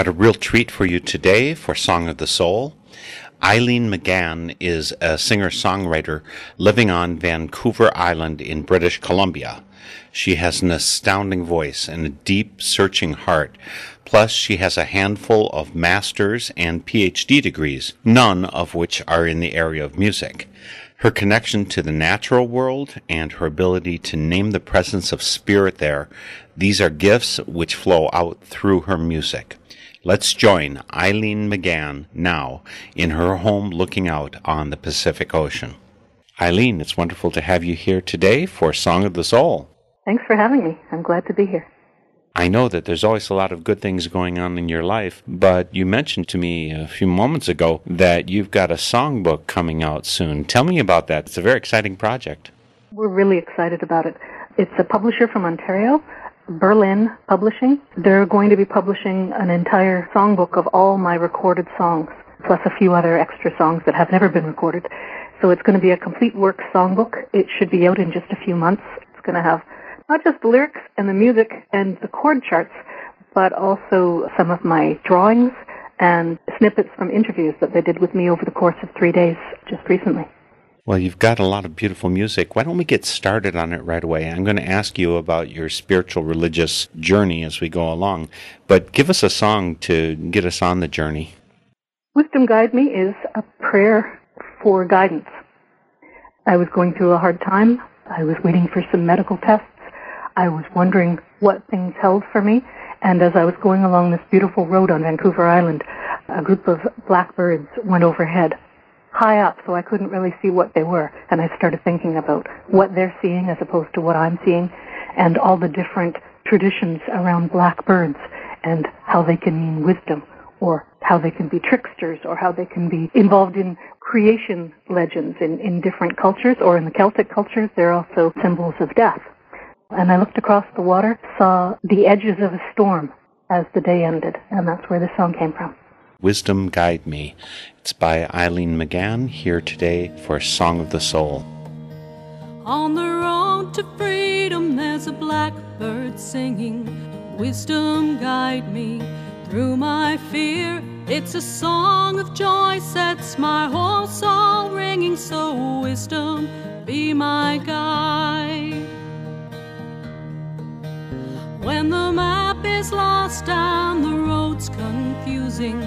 Got a real treat for you today for Song of the Soul. Eileen McGann is a singer songwriter living on Vancouver Island in British Columbia. She has an astounding voice and a deep, searching heart. Plus, she has a handful of master's and PhD degrees, none of which are in the area of music. Her connection to the natural world and her ability to name the presence of spirit there, these are gifts which flow out through her music. Let's join Eileen McGann now in her home looking out on the Pacific Ocean. Eileen, it's wonderful to have you here today for Song of the Soul. Thanks for having me. I'm glad to be here. I know that there's always a lot of good things going on in your life, but you mentioned to me a few moments ago that you've got a songbook coming out soon. Tell me about that. It's a very exciting project. We're really excited about it. It's a publisher from Ontario, Berlin Publishing. They're going to be publishing an entire songbook of all my recorded songs, plus a few other extra songs that have never been recorded. So it's going to be a complete work songbook. It should be out in just a few months. It's going to have not just the lyrics and the music and the chord charts, but also some of my drawings and snippets from interviews that they did with me over the course of three days just recently. Well, you've got a lot of beautiful music. Why don't we get started on it right away? I'm going to ask you about your spiritual religious journey as we go along, but give us a song to get us on the journey. Wisdom Guide Me is a prayer for guidance. I was going through a hard time. I was waiting for some medical tests. I was wondering what things held for me. And as I was going along this beautiful road on Vancouver Island, a group of blackbirds went overhead, high up, so I couldn't really see what they were. And I started thinking about what they're seeing as opposed to what I'm seeing, and all the different traditions around blackbirds and how they can mean wisdom or how they can be tricksters or how they can be involved in creation legends in, in different cultures or in the Celtic cultures. They're also symbols of death. And I looked across the water, saw the edges of a storm as the day ended, and that's where the song came from. Wisdom Guide Me. It's by Eileen McGann here today for Song of the Soul. On the road to freedom, there's a blackbird singing. Wisdom guide me through my fear. It's a song of joy, sets my whole soul ringing. So, wisdom, be my guide. When the map is lost and the road's confusing,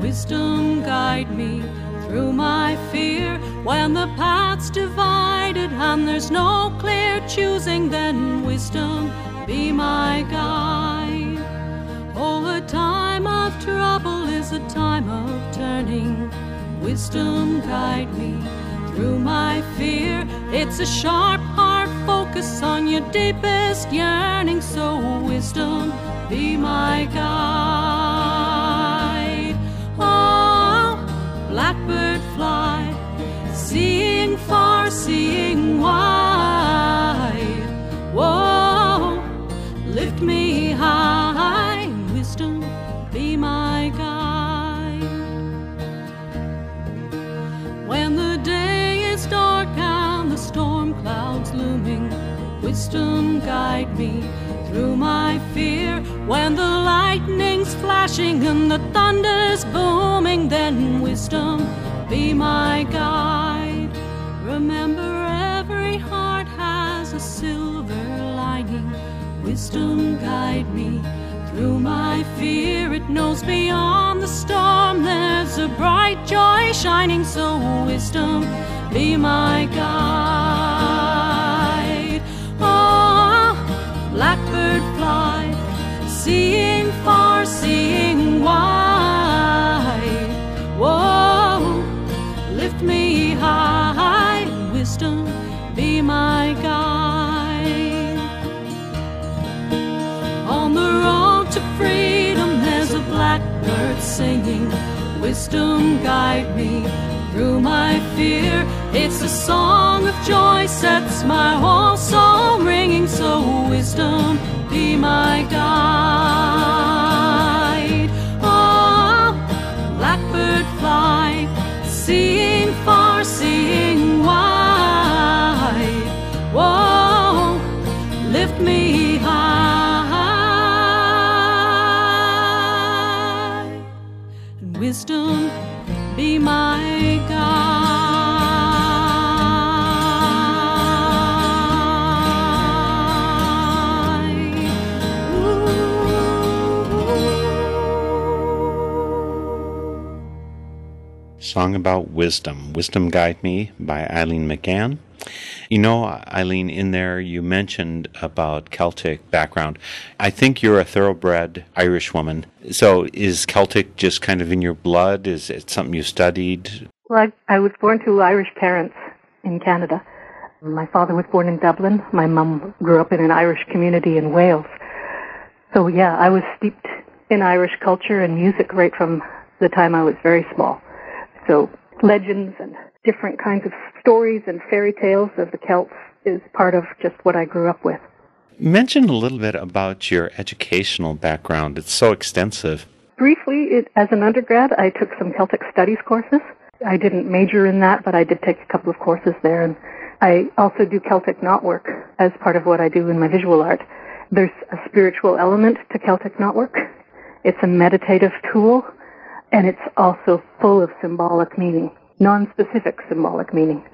wisdom guide me through my fear. When the path's divided and there's no clear choosing, then wisdom be my guide. Oh, a time of trouble is a time of turning. Wisdom guide me through my fear. It's a sharp, hard focus on your deepest yearning. So, wisdom be my guide. Oh, blackbird fly, seeing far, seeing wide. Whoa, wisdom guide me through my fear. When the lightning's flashing and the thunder's booming, then wisdom be my guide. Remember, every heart has a silver lining. Wisdom guide me through my fear. It knows beyond the storm there's a bright joy shining. So, wisdom be my guide. Blackbird fly, seeing far, seeing wide. Whoa, lift me high, wisdom be my guide. On the road to freedom, there's a blackbird singing. Wisdom guide me through my fear. It's a song of joy, sets my whole soul ringing. So, wisdom be my guide. Oh, blackbird fly, seeing far, seeing wide. Whoa, lift me high. And wisdom be my. Song about Wisdom. Wisdom Guide Me by Eileen McGann. You know, Eileen, in there you mentioned about Celtic background. I think you're a thoroughbred Irish woman. So is Celtic just kind of in your blood? Is it something you studied? Well, I, I was born to Irish parents in Canada. My father was born in Dublin. My mum grew up in an Irish community in Wales. So yeah, I was steeped in Irish culture and music right from the time I was very small. So legends and different kinds of stories and fairy tales of the Celts is part of just what I grew up with. Mention a little bit about your educational background. It's so extensive. Briefly, it, as an undergrad, I took some Celtic studies courses. I didn't major in that, but I did take a couple of courses there. And I also do Celtic knotwork as part of what I do in my visual art. There's a spiritual element to Celtic knotwork. It's a meditative tool, and it's also full of symbolic meaning, non-specific symbolic meaning.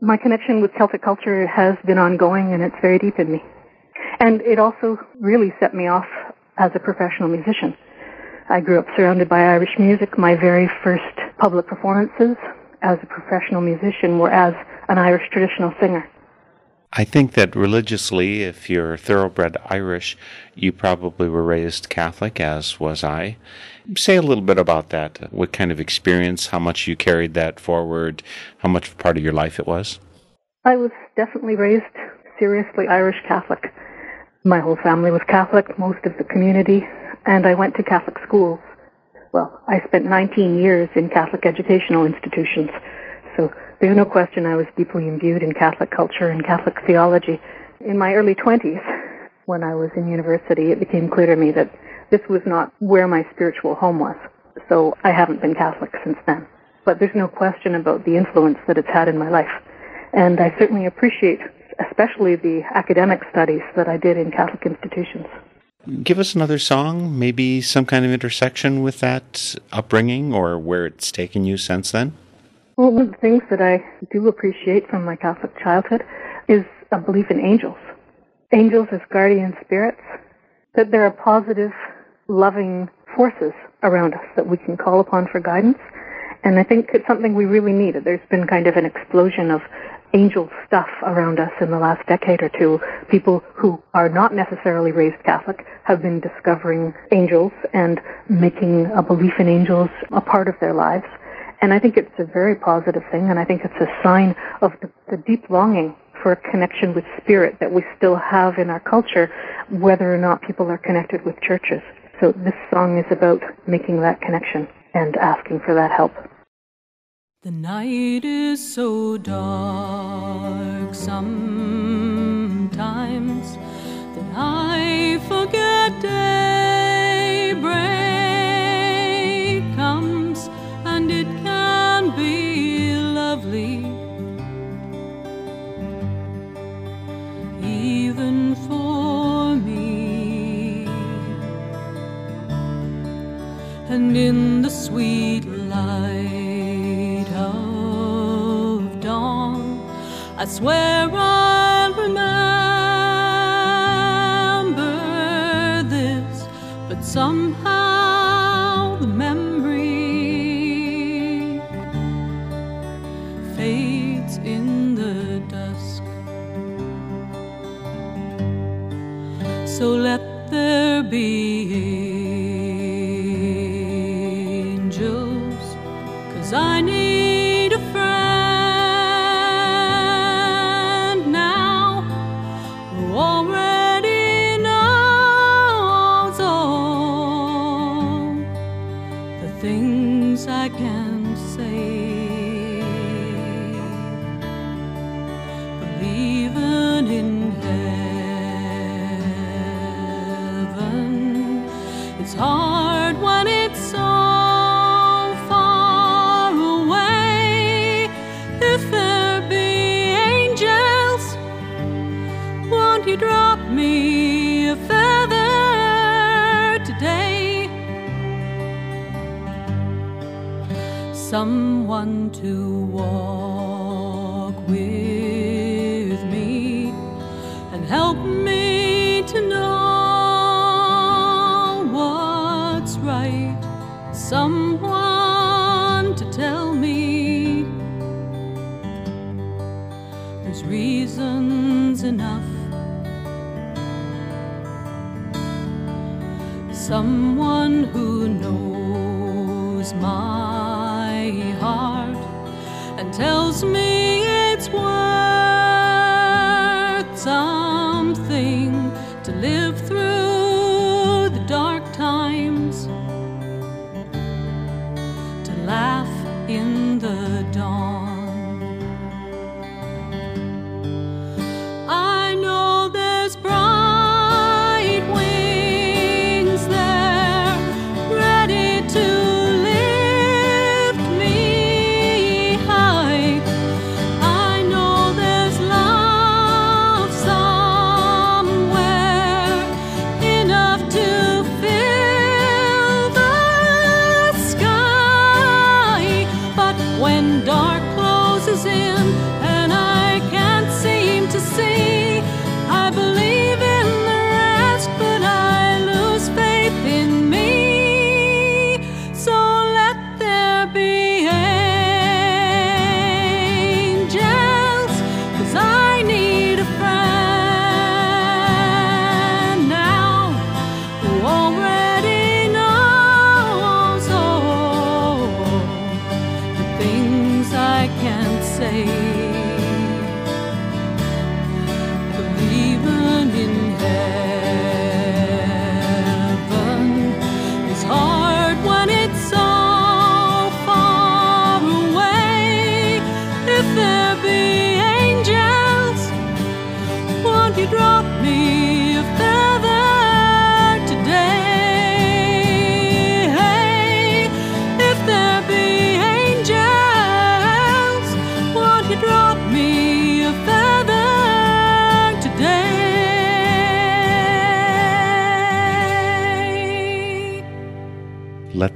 My connection with Celtic culture has been ongoing, and it's very deep in me. And it also really set me off as a professional musician. I grew up surrounded by Irish music. My very first public performances as a professional musician were as an Irish traditional singer. I think that religiously, if you're thoroughbred Irish, you probably were raised Catholic, as was I. Say a little bit about that. What kind of experience, how much you carried that forward, how much part of your life it was? I was definitely raised seriously Irish Catholic. My whole family was Catholic, most of the community, and I went to Catholic schools. Well, I spent 19 years in Catholic educational institutions, so there's no question I was deeply imbued in Catholic culture and Catholic theology. In my early 20s, when I was in university, it became clear to me that this was not where my spiritual home was. So I haven't been Catholic since then. But there's no question about the influence that it's had in my life. And I certainly appreciate especially the academic studies that I did in Catholic institutions. Give us another song, maybe some kind of intersection with that upbringing or where it's taken you since then? Well, one of the things that I do appreciate from my Catholic childhood is a belief in angels. Angels as guardian spirits. that there are positive, loving forces around us that we can call upon for guidance. And I think it's something we really need. There's been kind of an explosion of angel stuff around us in the last decade or two. People who are not necessarily raised Catholic have been discovering angels and making a belief in angels a part of their lives. And I think it's a very positive thing, and I think it's a sign of the, the deep longing for a connection with spirit that we still have in our culture, whether or not people are connected with churches. So this song is about making that connection and asking for that help. The night is so dark sometimes I forget daybreak comes and it can be lovely. Even for me, and in the sweet light of dawn, I swear I'll somehow the memory fades in the dusk. So let there be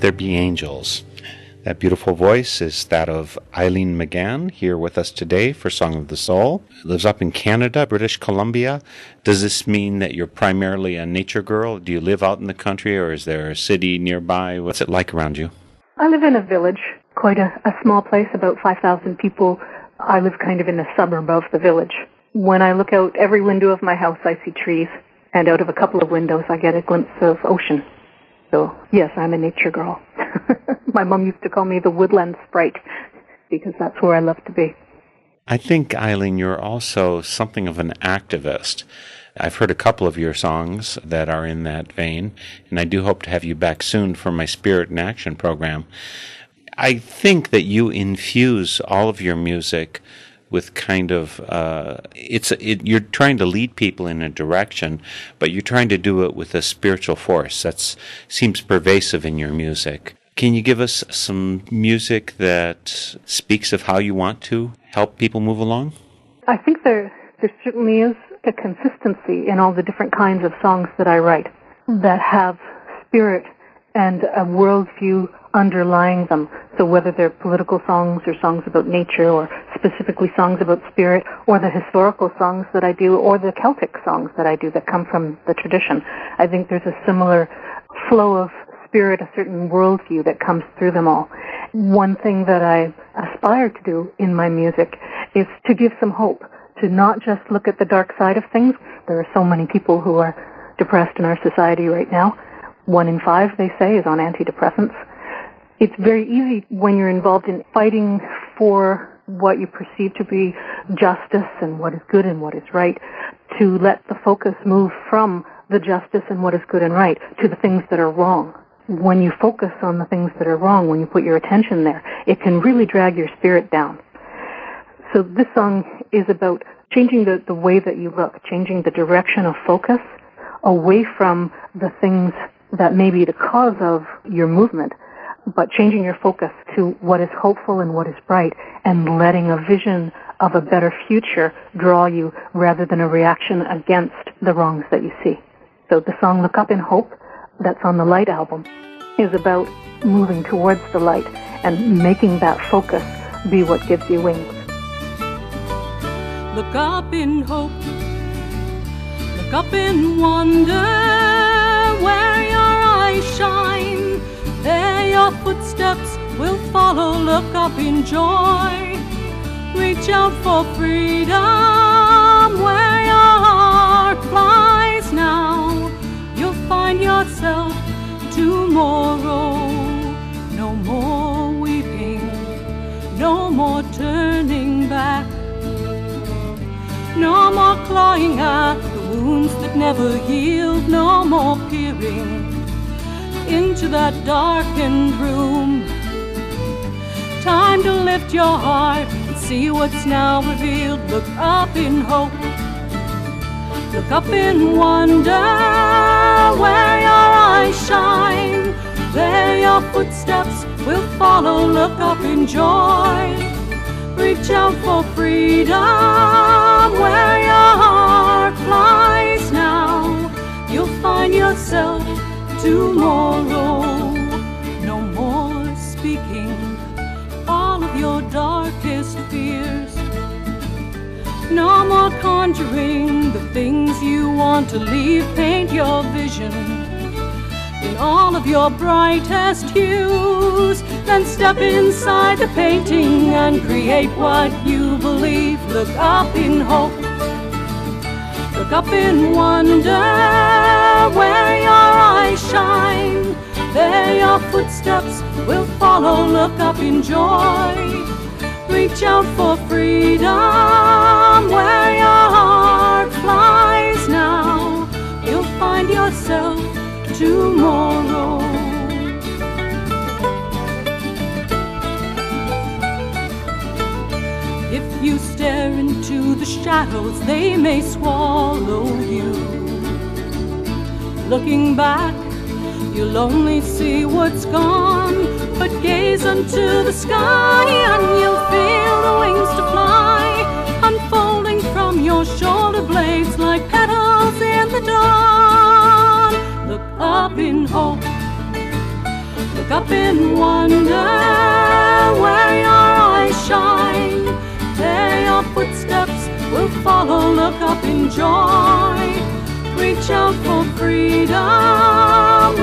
There Be Angels. That beautiful voice is that of Eileen McGann, here with us today for Song of the Soul. Lives up in Canada, British Columbia. Does this mean that you're primarily a nature girl? Do you live out in the country or is there a city nearby? What's it like around you? I live in a village, quite a, a small place, about 5,000 people. I live kind of in a suburb of the village. When I look out every window of my house, I see trees, and out of a couple of windows, I get a glimpse of ocean. So, yes, I'm a nature girl. my mom used to call me the woodland sprite because that's where I love to be. I think, Eileen, you're also something of an activist. I've heard a couple of your songs that are in that vein, and I do hope to have you back soon for my Spirit in Action program. I think that you infuse all of your music with kind of uh, it's it, you're trying to lead people in a direction, but you're trying to do it with a spiritual force that seems pervasive in your music. Can you give us some music that speaks of how you want to help people move along? I think there there certainly is a consistency in all the different kinds of songs that I write that have spirit and a worldview underlying them. So whether they're political songs or songs about nature or specifically songs about spirit or the historical songs that I do or the Celtic songs that I do that come from the tradition, I think there's a similar flow of spirit, a certain worldview that comes through them all. One thing that I aspire to do in my music is to give some hope to not just look at the dark side of things. There are so many people who are depressed in our society right now. One in five, they say, is on antidepressants. It's very easy when you're involved in fighting for what you perceive to be justice and what is good and what is right to let the focus move from the justice and what is good and right to the things that are wrong. When you focus on the things that are wrong, when you put your attention there, it can really drag your spirit down. So this song is about changing the, the way that you look, changing the direction of focus away from the things that may be the cause of your movement, but changing your focus to what is hopeful and what is bright and letting a vision of a better future draw you rather than a reaction against the wrongs that you see. So the song Look Up in Hope that's on the Light album is about moving towards the light and making that focus be what gives you wings. Look up in hope. Look up in wonder where your eyes shine. Your footsteps will follow. Look up in joy. Reach out for freedom where your heart flies now. You'll find yourself tomorrow. No more weeping, no more turning back. No more clawing at the wounds that never healed. No more peering into that darkened room. Time to lift your heart and see what's now revealed. Look up in hope. Look up in wonder where your eyes shine. There your footsteps will follow. Look up in joy. Reach out for freedom where your heart flies now. You'll find yourself tomorrow. No more speaking all of your darkest fears. No more conjuring the things you want to leave. Paint your vision in all of your brightest hues. Then step inside the painting and create what you believe. Look up in hope. Look up in wonder where your eyes shine. There your footsteps will follow. Look up in joy. Reach out for freedom where your heart flies now. You'll find yourself tomorrow. You stare into the shadows, they may swallow you. Looking back, you'll only see what's gone. But gaze unto the sky, and you'll feel the wings to fly, unfolding from your shoulder blades like petals in the dawn. Look up in hope, look up in wonder will follow. Look up in joy. Reach out for freedom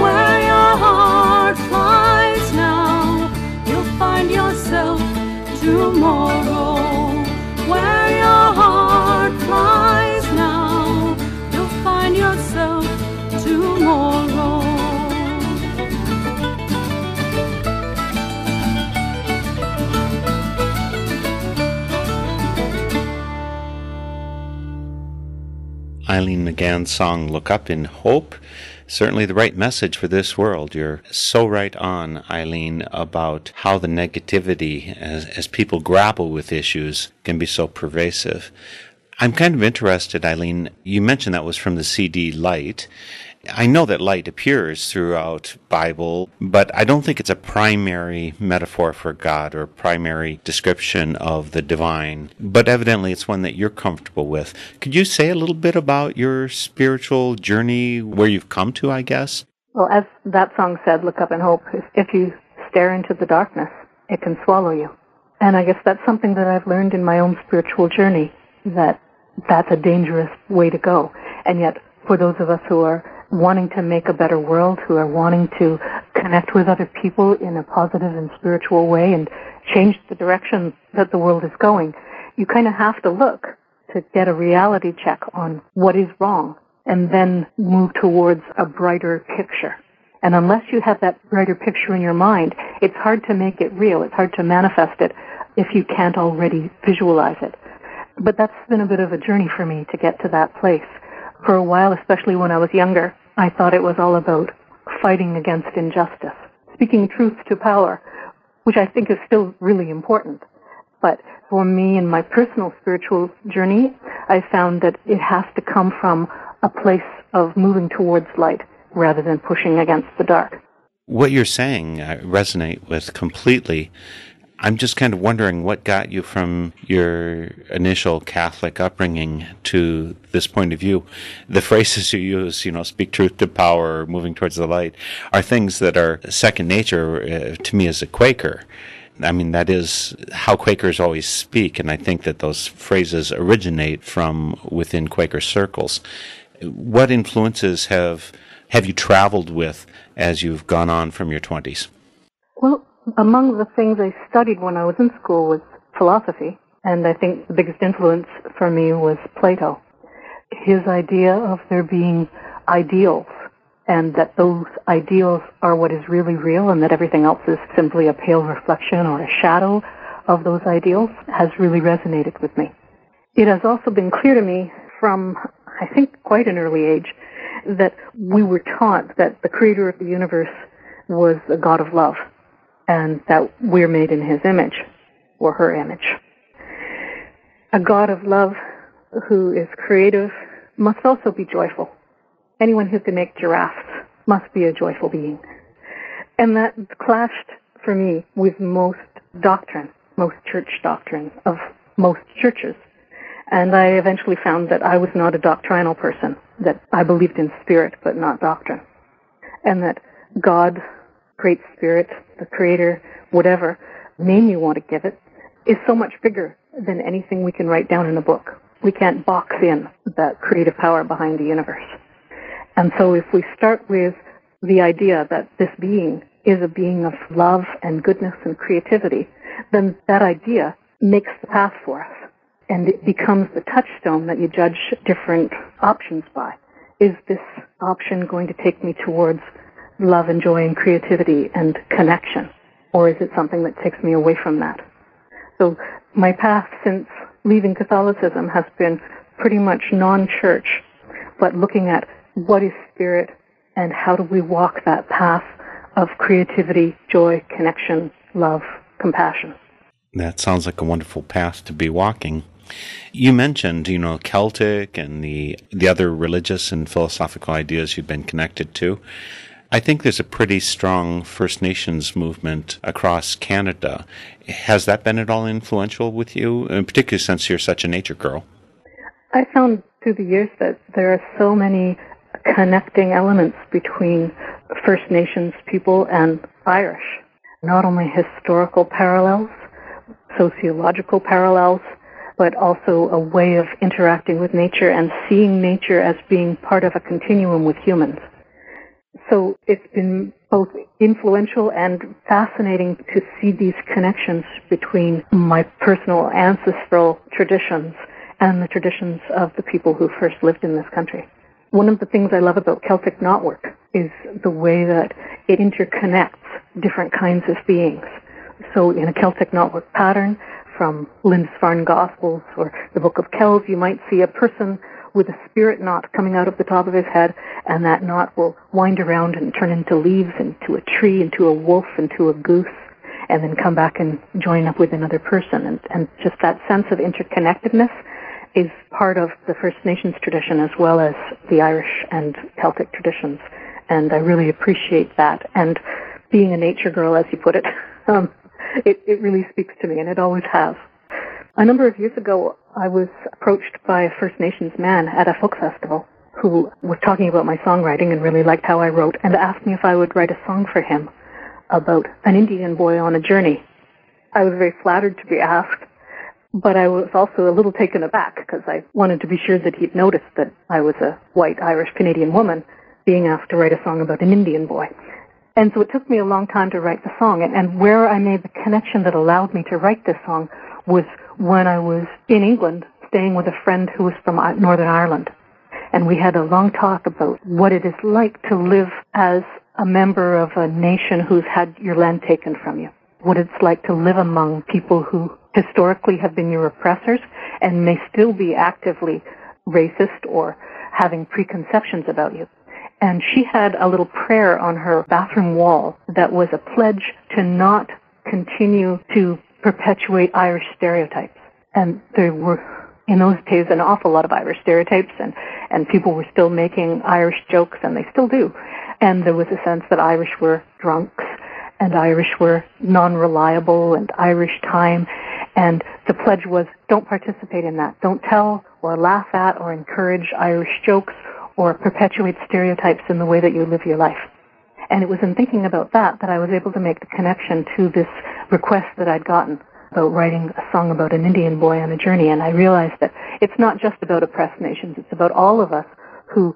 where your heart flies now. You'll find yourself tomorrow where your heart flies now. You'll find yourself tomorrow. Eileen McGann's song Look Up in Hope. Certainly the right message for this world. You're so right on, Eileen, about how the negativity, as, as people grapple with issues, can be so pervasive. I'm kind of interested, Eileen. You mentioned that was from the CD Light. I know that light appears throughout Bible, but I don't think it's a primary metaphor for God or primary description of the divine. But evidently it's one that you're comfortable with. Could you say a little bit about your spiritual journey, where you've come to, I guess? Well, as that song said, look up and hope. If you stare into the darkness, it can swallow you. And I guess that's something that I've learned in my own spiritual journey, that that's a dangerous way to go. And yet, for those of us who are wanting to make a better world, who are wanting to connect with other people in a positive and spiritual way and change the direction that the world is going, you kind of have to look to get a reality check on what is wrong and then move towards a brighter picture. And unless you have that brighter picture in your mind, it's hard to make it real. It's hard to manifest it if you can't already visualize it. But that's been a bit of a journey for me to get to that place for a while, especially when I was younger, I thought it was all about fighting against injustice, speaking truth to power, which I think is still really important. But for me in my personal spiritual journey, I found that it has to come from a place of moving towards light rather than pushing against the dark. What you're saying I resonate with completely. I'm just kind of wondering what got you from your initial Catholic upbringing to this point of view. The phrases you use, you know, speak truth to power, moving towards the light, are things that are second nature uh, to me as a Quaker. I mean, that is how Quakers always speak, and I think that those phrases originate from within Quaker circles. What influences have have you traveled with as you've gone on from your twenties? Well, among the things I studied when I was in school was philosophy, and I think the biggest influence for me was Plato. His idea of there being ideals, and that those ideals are what is really real, and that everything else is simply a pale reflection or a shadow of those ideals, has really resonated with me. It has also been clear to me from, I think, quite an early age that we were taught that the creator of the universe was a God of love and that we're made in his image or her image. A God of love who is creative must also be joyful. Anyone who can make giraffes must be a joyful being. And that clashed for me with most doctrine, most church doctrine of most churches. And I eventually found that I was not a doctrinal person, that I believed in spirit but not doctrine. And that God Great Spirit, the Creator, whatever name you want to give it, is so much bigger than anything we can write down in a book. We can't box in that creative power behind the universe. And so if we start with the idea that this being is a being of love and goodness and creativity, then that idea makes the path for us. And it becomes the touchstone that you judge different options by. Is this option going to take me towards love and joy and creativity and connection? Or is it something that takes me away from that? So my path since leaving Catholicism has been pretty much non-church, but looking at what is spirit and how do we walk that path of creativity, joy, connection, love, compassion. That sounds like a wonderful path to be walking. You mentioned, you know, Celtic and the the other religious and philosophical ideas you've been connected to. I think there's a pretty strong First Nations movement across Canada. Has that been at all influential with you, uh, in particular since you're such a nature girl? I found through the years that there are so many connecting elements between First Nations people and Irish. Not only historical parallels, sociological parallels, but also a way of interacting with nature and seeing nature as being part of a continuum with humans. So it's been both influential and fascinating to see these connections between my personal ancestral traditions and the traditions of the people who first lived in this country. One of the things I love about Celtic knotwork is the way that it interconnects different kinds of beings. So in a Celtic knotwork pattern, from Lindisfarne Gospels or the Book of Kells, you might see a person with a spirit knot coming out of the top of his head, and that knot will wind around and turn into leaves, into a tree, into a wolf, into a goose, and then come back and join up with another person. And, and just that sense of interconnectedness is part of the First Nations tradition as well as the Irish and Celtic traditions. And I really appreciate that. And being a nature girl, as you put it, um, it, it really speaks to me, and it always has. A number of years ago, I was approached by a First Nations man at a folk festival who was talking about my songwriting and really liked how I wrote and asked me if I would write a song for him about an Indian boy on a journey. I was very flattered to be asked, but I was also a little taken aback because I wanted to be sure that he'd noticed that I was a white Irish Canadian woman being asked to write a song about an Indian boy. And so it took me a long time to write the song. And, and where I made the connection that allowed me to write this song was when I was in England staying with a friend who was from Northern Ireland. And we had a long talk about what it is like to live as a member of a nation who's had your land taken from you. What it's like to live among people who historically have been your oppressors and may still be actively racist or having preconceptions about you. And she had a little prayer on her bathroom wall that was a pledge to not continue to perpetuate Irish stereotypes. And there were, in those days, an awful lot of Irish stereotypes, and, and people were still making Irish jokes, and they still do. And there was a sense that Irish were drunks, and Irish were non-reliable, and Irish time. And the pledge was, don't participate in that. Don't tell or laugh at or encourage Irish jokes or perpetuate stereotypes in the way that you live your life. And it was in thinking about that that I was able to make the connection to this request that I'd gotten about writing a song about an Indian boy on a journey. And I realized that it's not just about oppressed nations, it's about all of us who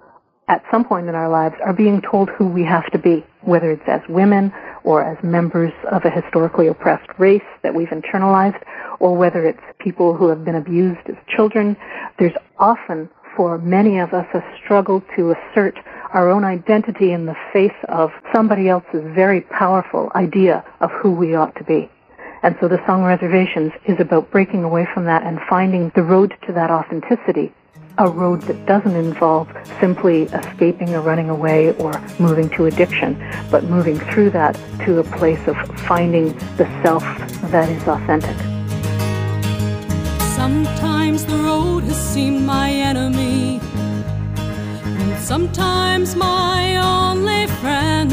at some point in our lives are being told who we have to be, whether it's as women or as members of a historically oppressed race that we've internalized, or whether it's people who have been abused as children. There's often, for many of us, a struggle to assert our own identity in the face of somebody else's very powerful idea of who we ought to be. And so the song Reservations is about breaking away from that and finding the road to that authenticity, a road that doesn't involve simply escaping or running away or moving to addiction, but moving through that to a place of finding the self that is authentic. Sometimes the road has seemed my enemy sometimes my only friend.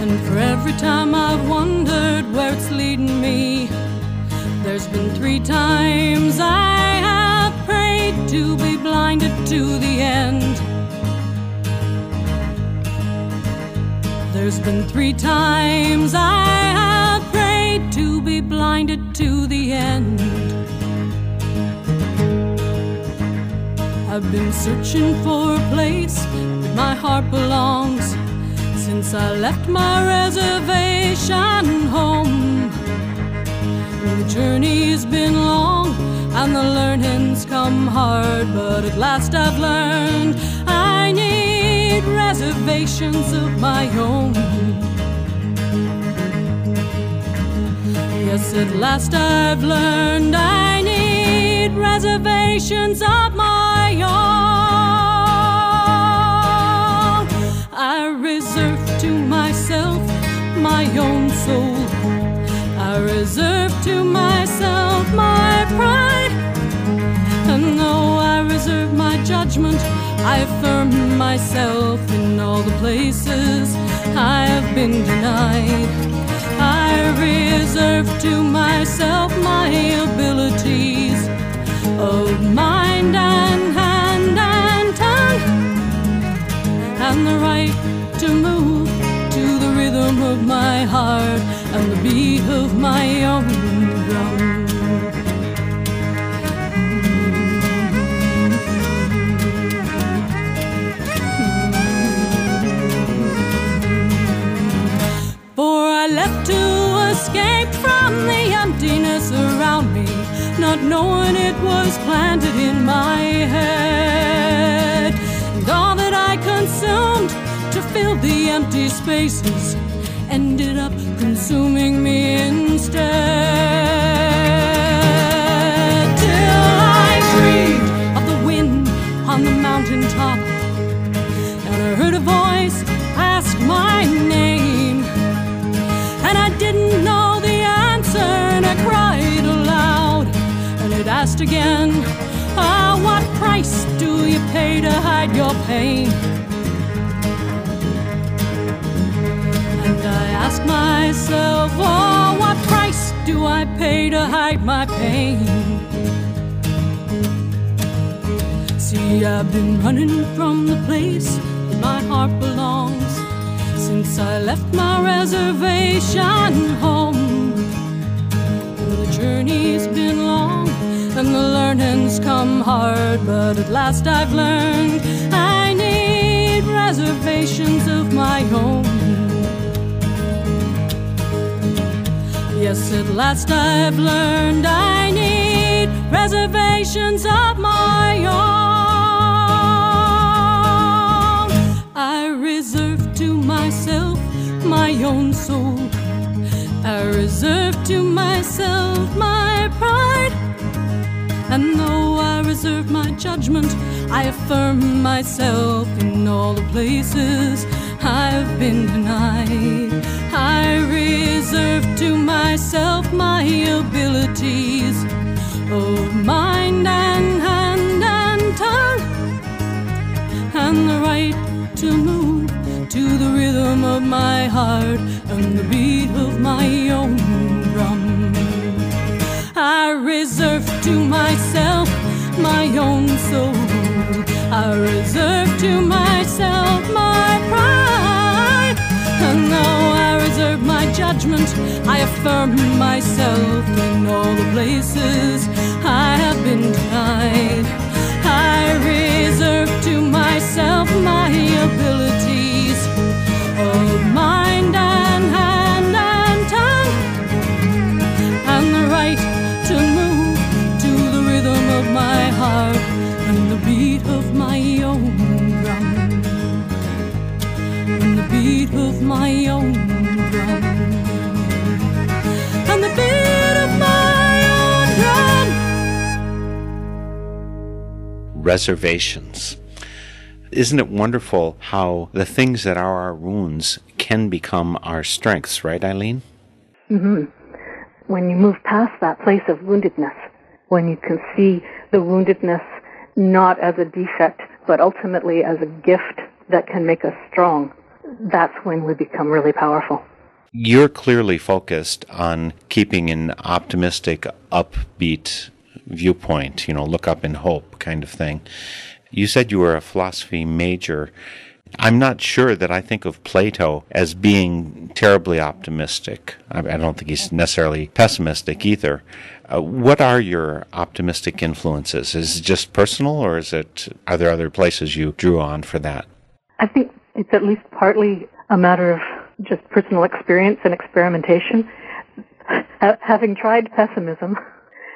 And for every time I've wondered where it's leading me, there's been three times I have prayed to be blinded to the end. There's been three times I have prayed to be blinded to the end. I've been searching for a place where my heart belongs since I left my reservation home. The journey's been long and the learning's come hard, but at last I've learned I need reservations of my own. Yes, at last I've learned I need reservations of my I reserve to myself my own soul. I reserve to myself my pride. And though I reserve my judgment, I affirm myself in all the places I have been denied. I reserve to myself my abilities of mind and and the right to move to the rhythm of my heart and the beat of my own drum. For I left to escape from the emptiness around me, not knowing it was planted in my head. Fill the empty spaces ended up consuming me instead. Till I dreamed of the wind on the mountain top, and I heard a voice ask my name, and I didn't know the answer, and I cried aloud, and it asked again, Ah, what price do you pay to hide your pain? Myself, oh, what price do I pay to hide my pain? See, I've been running from the place where my heart belongs since I left my reservation home. The journey's been long and the learning's come hard, but at last I've learned I need reservations of my own. Yes, at last I've learned I need reservations of my own. I reserve to myself my own soul. I reserve to myself my pride. And though I reserve my judgment, I affirm myself in all the places I've been denied. I reserve to myself my abilities of mind and hand and tongue, and the right to move to the rhythm of my heart and the beat of my own drum. I reserve to myself my own soul. I reserve to myself my pride. And though I reserve my judgment, I affirm myself in all the places I have been denied. I reserve to myself my abilities of mind and hand and tongue and the right to move to the rhythm of my heart beat of my own drum and the beat of my own drum and the beat of my own drum reservations. Isn't it wonderful how the things that are our wounds can become our strengths, right, Eileen? Mm-hmm. when you move past that place of woundedness, when you can see the woundedness not as a defect, but ultimately as a gift that can make us strong, that's when we become really powerful. You're clearly focused on keeping an optimistic, upbeat viewpoint, you know, look up in hope kind of thing. You said you were a philosophy major. I'm not sure that I think of Plato as being terribly optimistic. I I don't think he's necessarily pessimistic either. Uh, what are your optimistic influences? Is it just personal, or is it are there other places you drew on for that? I think it's at least partly a matter of just personal experience and experimentation. Ha- Having tried pessimism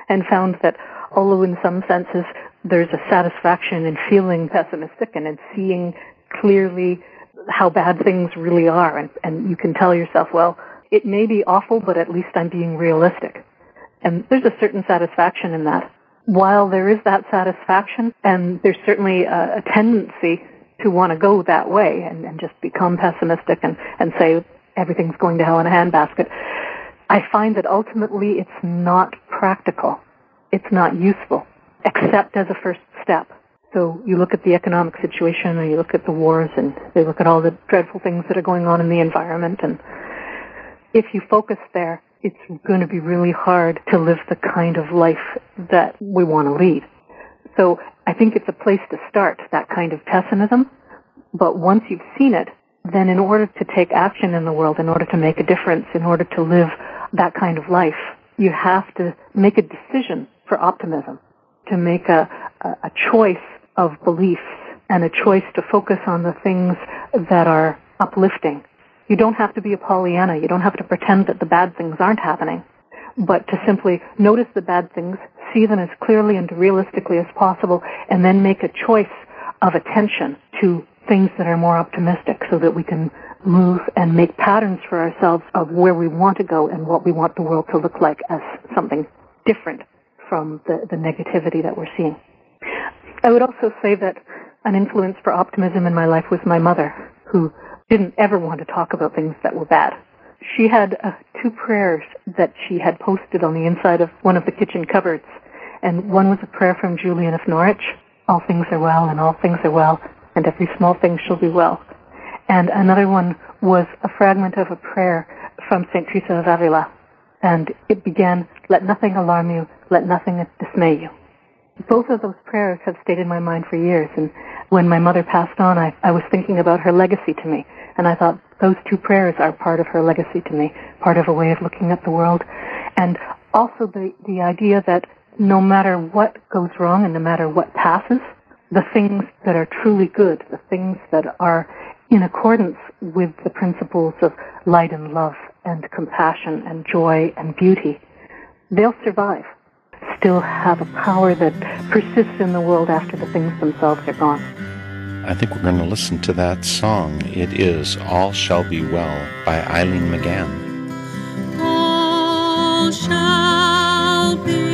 and found that although in some senses there's a satisfaction in feeling pessimistic and in seeing clearly how bad things really are and, and you can tell yourself, well, it may be awful, but at least I'm being realistic. And there's a certain satisfaction in that. While there is that satisfaction, and there's certainly a, a tendency to want to go that way and, and just become pessimistic and, and say everything's going to hell in a handbasket, I find that ultimately it's not practical. It's not useful, except as a first step. So you look at the economic situation or you look at the wars and they look at all the dreadful things that are going on in the environment and if you focus there, it's going to be really hard to live the kind of life that we want to lead. So I think it's a place to start, that kind of pessimism. But once you've seen it, then in order to take action in the world, in order to make a difference, in order to live that kind of life, you have to make a decision for optimism, to make a, a, choice of beliefs and a choice to focus on the things that are uplifting You don't have to be a Pollyanna. You don't have to pretend that the bad things aren't happening, but to simply notice the bad things, see them as clearly and realistically as possible, and then make a choice of attention to things that are more optimistic so that we can move and make patterns for ourselves of where we want to go and what we want the world to look like as something different from the, the negativity that we're seeing. I would also say that an influence for optimism in my life was my mother, who didn't ever want to talk about things that were bad. She had uh, two prayers that she had posted on the inside of one of the kitchen cupboards. And one was a prayer from Julian of Norwich, all things are well and all things are well, and every small thing shall be well. And another one was a fragment of a prayer from St. Teresa of Avila. And it began, let nothing alarm you, let nothing dismay you. Both of those prayers have stayed in my mind for years. And when my mother passed on, I, I was thinking about her legacy to me. And I thought those two prayers are part of her legacy to me, part of a way of looking at the world. And also the, the idea that no matter what goes wrong and no matter what passes, the things that are truly good, the things that are in accordance with the principles of light and love and compassion and joy and beauty, they'll survive still have a power that persists in the world after the things themselves are gone. I think we're going to listen to that song. It is All Shall Be Well by Eileen McGann. All shall be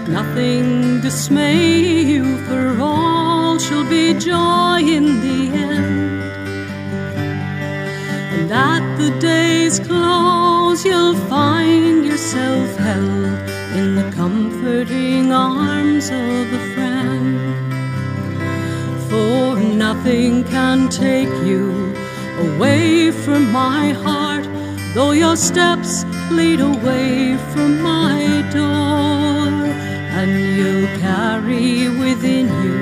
let nothing dismay you, for all shall be joy in the end. And at the day's close, you'll find yourself held in the comforting arms of a friend. For nothing can take you away from my heart, though your steps lead away from my door, you'll carry within you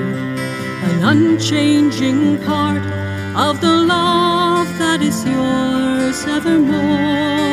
an unchanging part of the love that is yours evermore.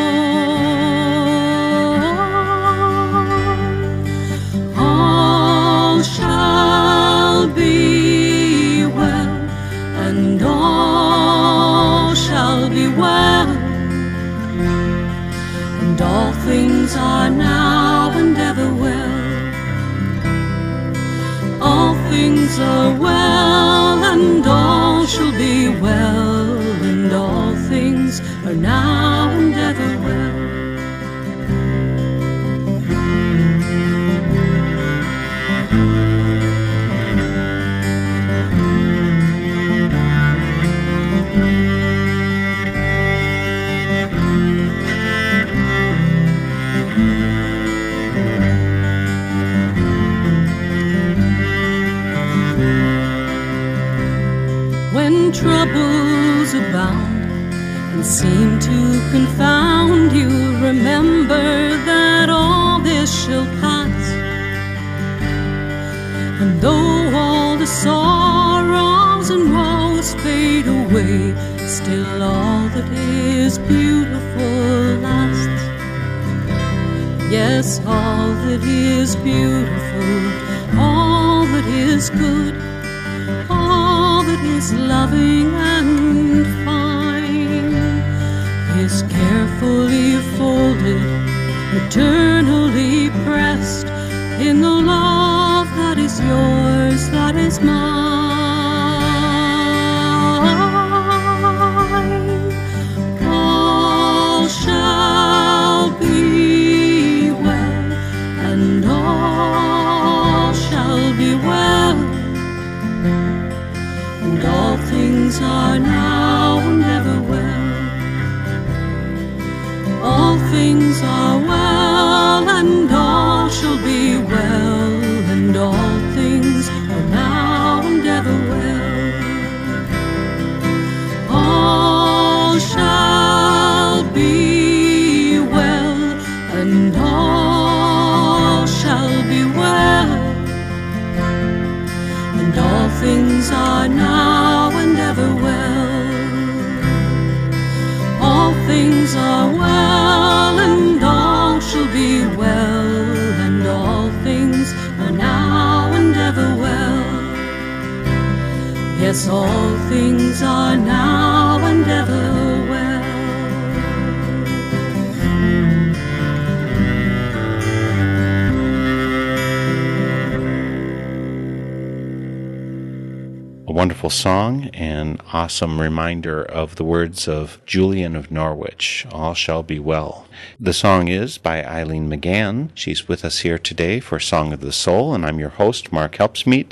Awesome reminder of the words of Julian of Norwich, All Shall Be Well. The song is by Eileen McGann. She's with us here today for Song of the Soul, and I'm your host, Mark Helpsmeet.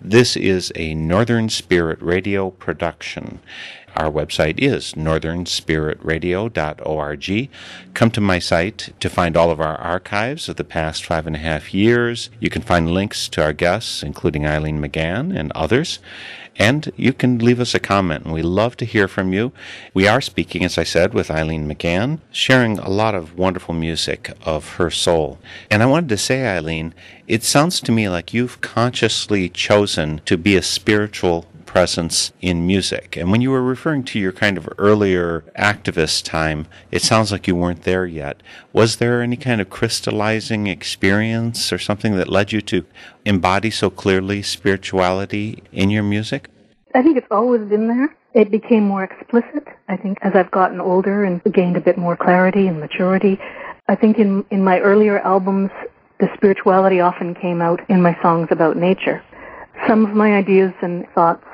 This is a Northern Spirit Radio production. Our website is northernspiritradio.org. Come to my site to find all of our archives of the past five and a half years. You can find links to our guests, including Eileen McGann and others. And you can leave us a comment, and we love to hear from you. We are speaking, as I said, with Eileen McGann, sharing a lot of wonderful music of her soul. And I wanted to say, Eileen, it sounds to me like you've consciously chosen to be a spiritual presence in music. And when you were referring to your kind of earlier activist time, it sounds like you weren't there yet. Was there any kind of crystallizing experience or something that led you to embody so clearly spirituality in your music? I think it's always been there. It became more explicit, I think, as I've gotten older and gained a bit more clarity and maturity. I think in, in my earlier albums, the spirituality often came out in my songs about nature. Some of my ideas and thoughts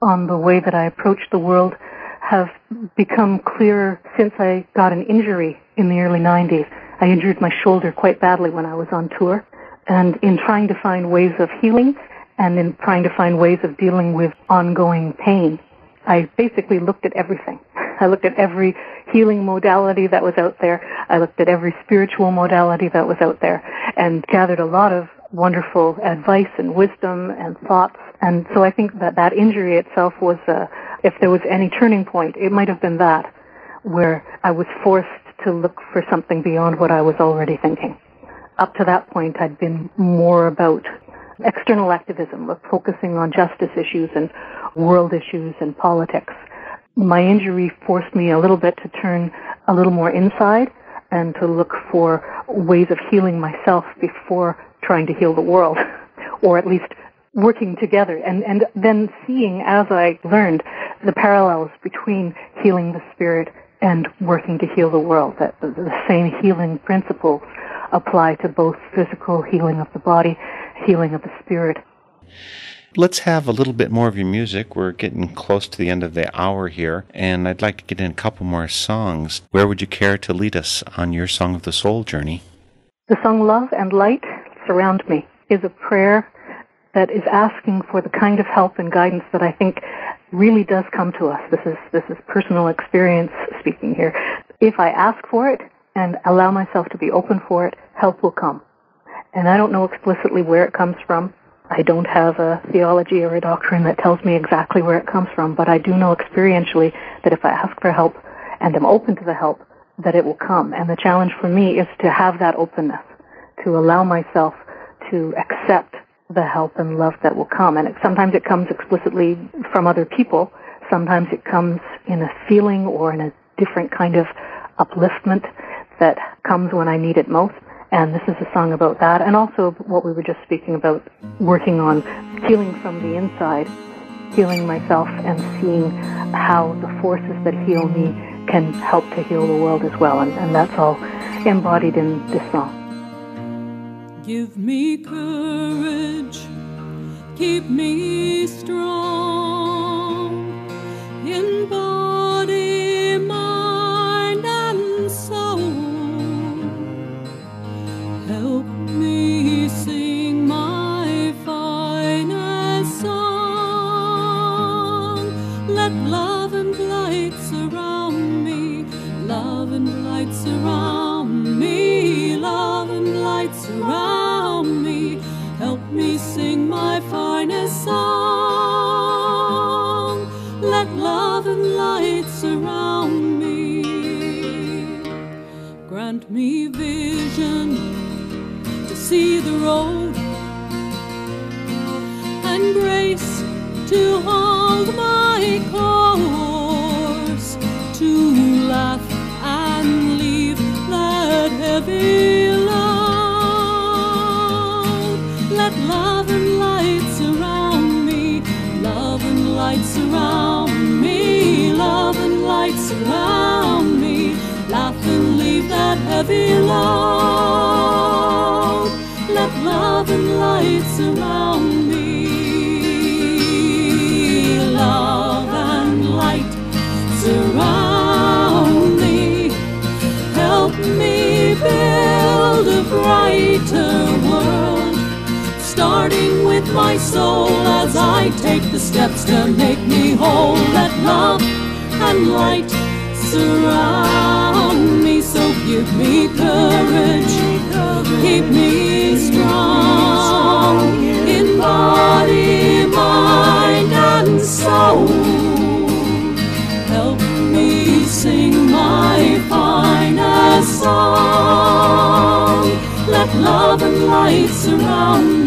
on the way that I approach the world have become clearer since I got an injury in the early 90s. I injured my shoulder quite badly when I was on tour. And in trying to find ways of healing and in trying to find ways of dealing with ongoing pain, I basically looked at everything. I looked at every healing modality that was out there. I looked at every spiritual modality that was out there and gathered a lot of wonderful advice and wisdom and thoughts. And so I think that that injury itself was, uh, if there was any turning point, it might have been that, where I was forced to look for something beyond what I was already thinking. Up to that point, I'd been more about external activism, focusing on justice issues and world issues and politics. My injury forced me a little bit to turn a little more inside and to look for ways of healing myself before trying to heal the world, or at least working together and, and then seeing as I learned the parallels between healing the spirit and working to heal the world, that the same healing principles apply to both physical healing of the body, healing of the spirit. Let's have a little bit more of your music. We're getting close to the end of the hour here, and I'd like to get in a couple more songs. Where would you care to lead us on your Song of the Soul journey? The song Love and Light Surround Me is a prayer that is asking for the kind of help and guidance that I think really does come to us. This is this is personal experience speaking here. If I ask for it and allow myself to be open for it, help will come. And I don't know explicitly where it comes from. I don't have a theology or a doctrine that tells me exactly where it comes from, but I do know experientially that if I ask for help and am open to the help, that it will come. And the challenge for me is to have that openness, to allow myself to accept the help and love that will come. And it, sometimes it comes explicitly from other people. Sometimes it comes in a feeling or in a different kind of upliftment that comes when I need it most. And this is a song about that. And also what we were just speaking about, working on healing from the inside, healing myself and seeing how the forces that heal me can help to heal the world as well. And, and that's all embodied in this song. Give me courage, keep me strong in body, mind, and soul. Help me sing my finest song. Let love and light surround me, love and light surround me, love and light surround me sing my finest song. Let love and light surround me. grant me vision to see the road and grace to hold surround me. Laugh and leave that heavy load. Let love and light surround me. Love and light surround me. Help me build a brighter world. Starting with my soul as I take the steps to make me whole. Let love and light surround me. So give me courage, keep me strong in body, mind, and soul. Help me sing my finest song. Let love and light surround me.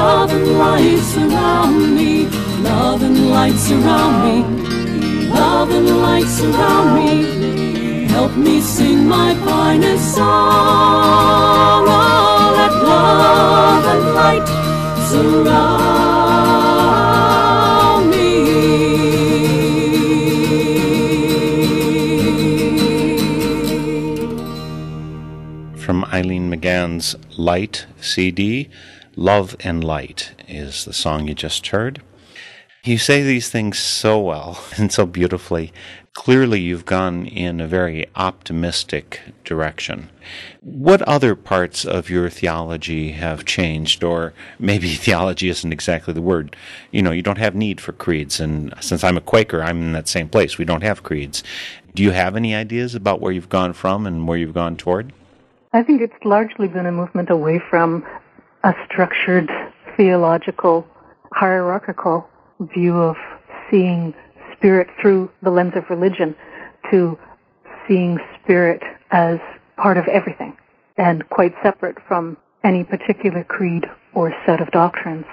Love and light surround me. Love and light surround me. Love and light surround me. Help me sing my finest song. Oh, let love and light surround me. From Eileen McGann's Light CD, Love and Light is the song you just heard. You say these things so well and so beautifully. Clearly, you've gone in a very optimistic direction. What other parts of your theology have changed? Or maybe theology isn't exactly the word. You know, you don't have need for creeds. And since I'm a Quaker, I'm in that same place. We don't have creeds. Do you have any ideas about where you've gone from and where you've gone toward? I think it's largely been a movement away from a structured theological hierarchical view of seeing spirit through the lens of religion to seeing spirit as part of everything and quite separate from any particular creed or set of doctrines.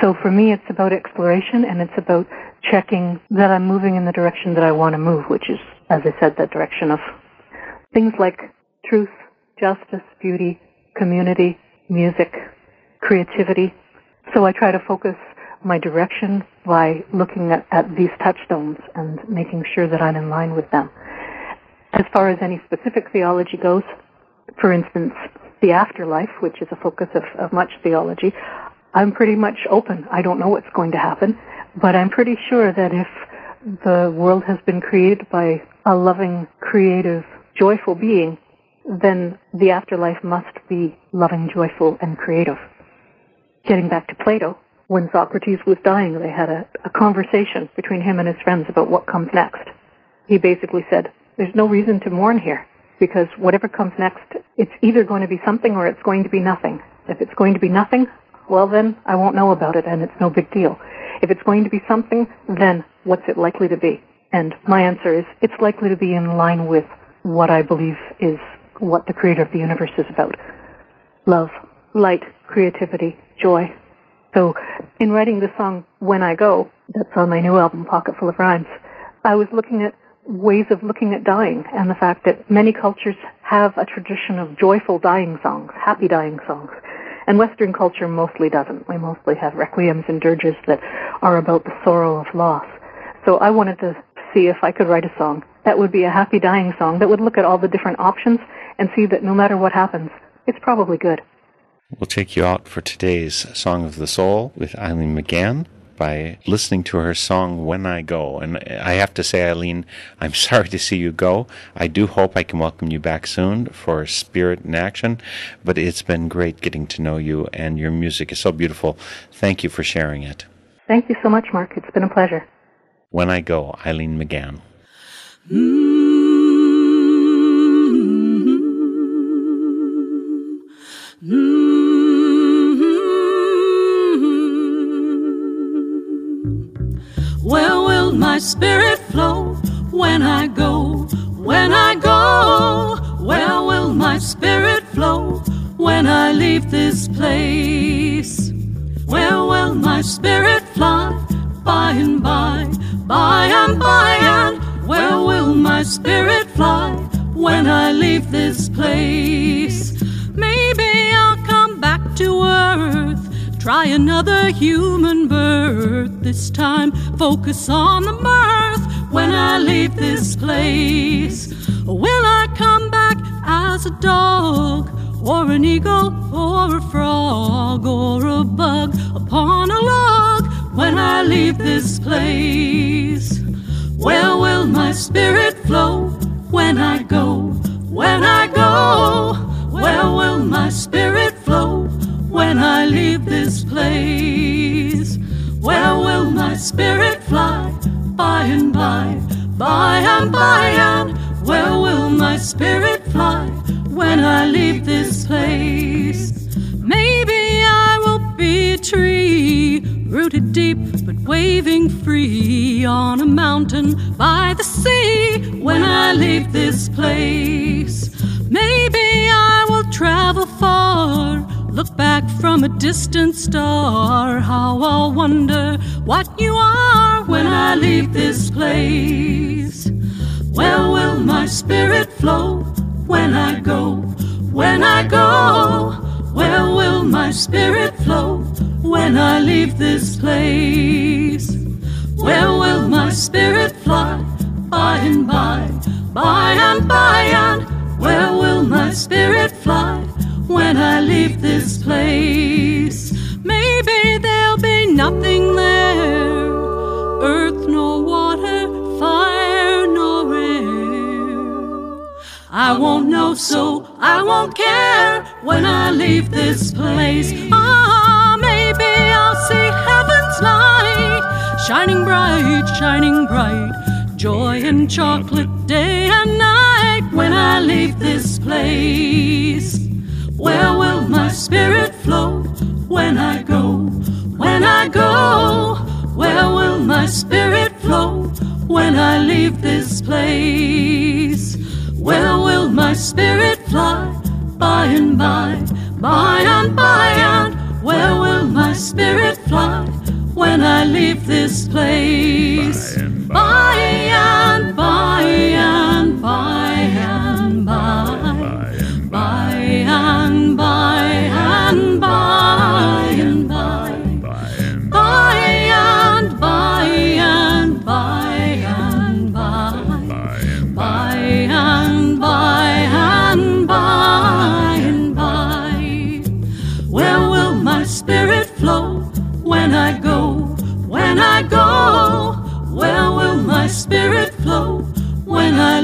So for me, it's about exploration and it's about checking that I'm moving in the direction that I want to move, which is, as I said, that direction of things like truth, justice, beauty, community, music, creativity. So I try to focus my direction by looking at, at these touchstones and making sure that I'm in line with them. As far as any specific theology goes, for instance, the afterlife, which is a focus of, of much theology, I'm pretty much open. I don't know what's going to happen, but I'm pretty sure that if the world has been created by a loving, creative, joyful being, then the afterlife must be loving, joyful, and creative. Getting back to Plato, when Socrates was dying, they had a, a, conversation between him and his friends about what comes next. He basically said, there's no reason to mourn here, because whatever comes next, it's either going to be something or it's going to be nothing. If it's going to be nothing, well then, I won't know about it and it's no big deal. If it's going to be something, then what's it likely to be? And my answer is, it's likely to be in line with what I believe is what the creator of the universe is about. Love, light, creativity, joy. So in writing the song When I Go, that's on my new album Pocket Full of Rhymes, I was looking at ways of looking at dying and the fact that many cultures have a tradition of joyful dying songs, happy dying songs. And Western culture mostly doesn't. We mostly have requiems and dirges that are about the sorrow of loss. So I wanted to see if I could write a song that would be a happy dying song that would look at all the different options and see that no matter what happens, it's probably good. We'll take you out for today's Song of the Soul with Eileen McGann by listening to her song When I Go. And I have to say, Eileen, I'm sorry to see you go. I do hope I can welcome you back soon for Spirit in Action, but it's been great getting to know you, and your music is so beautiful. Thank you for sharing it. Thank you so much, Mark. It's been a pleasure. When I Go, Eileen McGann. Mm. Mm-hmm. Where will my spirit flow when I go? When I go, where will my spirit flow when I leave this place? Where will my spirit fly by and by, by and by? And where will my spirit fly when I leave this place? To earth, try another human birth. This time, focus on the mirth when I leave this place. Will I come back as a dog? Or an eagle, or a frog, or a bug upon a log when I leave this place. Where will my spirit flow when I go? When I go, where will my spirit flow when I leave this place? Where will my spirit fly by and by, by and by and where will my spirit fly when I leave this place? Maybe I will be a tree rooted deep but waving free on a mountain by the sea when I leave this place. Maybe I will travel far, look back from a distant star. How I'll wonder what you are when I leave this place. Where will my spirit flow when I go? When I go, where will my spirit flow when I leave this place? Where will my spirit fly by and by, by and by and where will my spirit fly when I leave this place? Maybe there'll be nothing there, earth nor water, fire nor air. I won't know, so I won't care when I leave this place. Ah, maybe I'll see heaven's light shining bright, shining bright. Joy and chocolate day and night when I leave this place. Where will my spirit flow when I go? When I go, where will my spirit flow when I leave this place? Where will my spirit fly by and by, by and by and where will my spirit fly when I leave this place? By and by and by and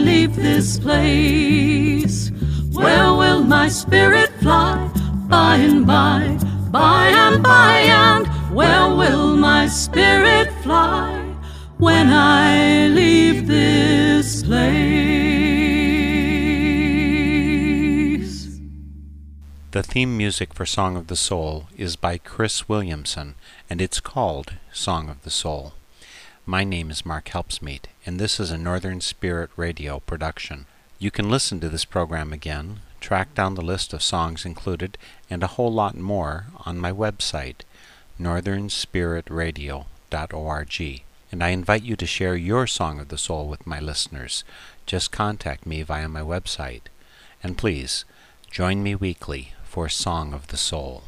leave this place? Where will my spirit fly by and by, by and by and where will my spirit fly when I leave this place? The theme music for Song of the Soul is by Cris Williamson, and it's called Song of the Soul. My name is Mark Helpsmeet, and this is a Northern Spirit Radio production. You can listen to this program again, track down the list of songs included, and a whole lot more on my website, northernspiritradio.org. And I invite you to share your Song of the Soul with my listeners. Just contact me via my website. And please, join me weekly for Song of the Soul.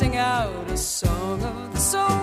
Sing out a song of the soul.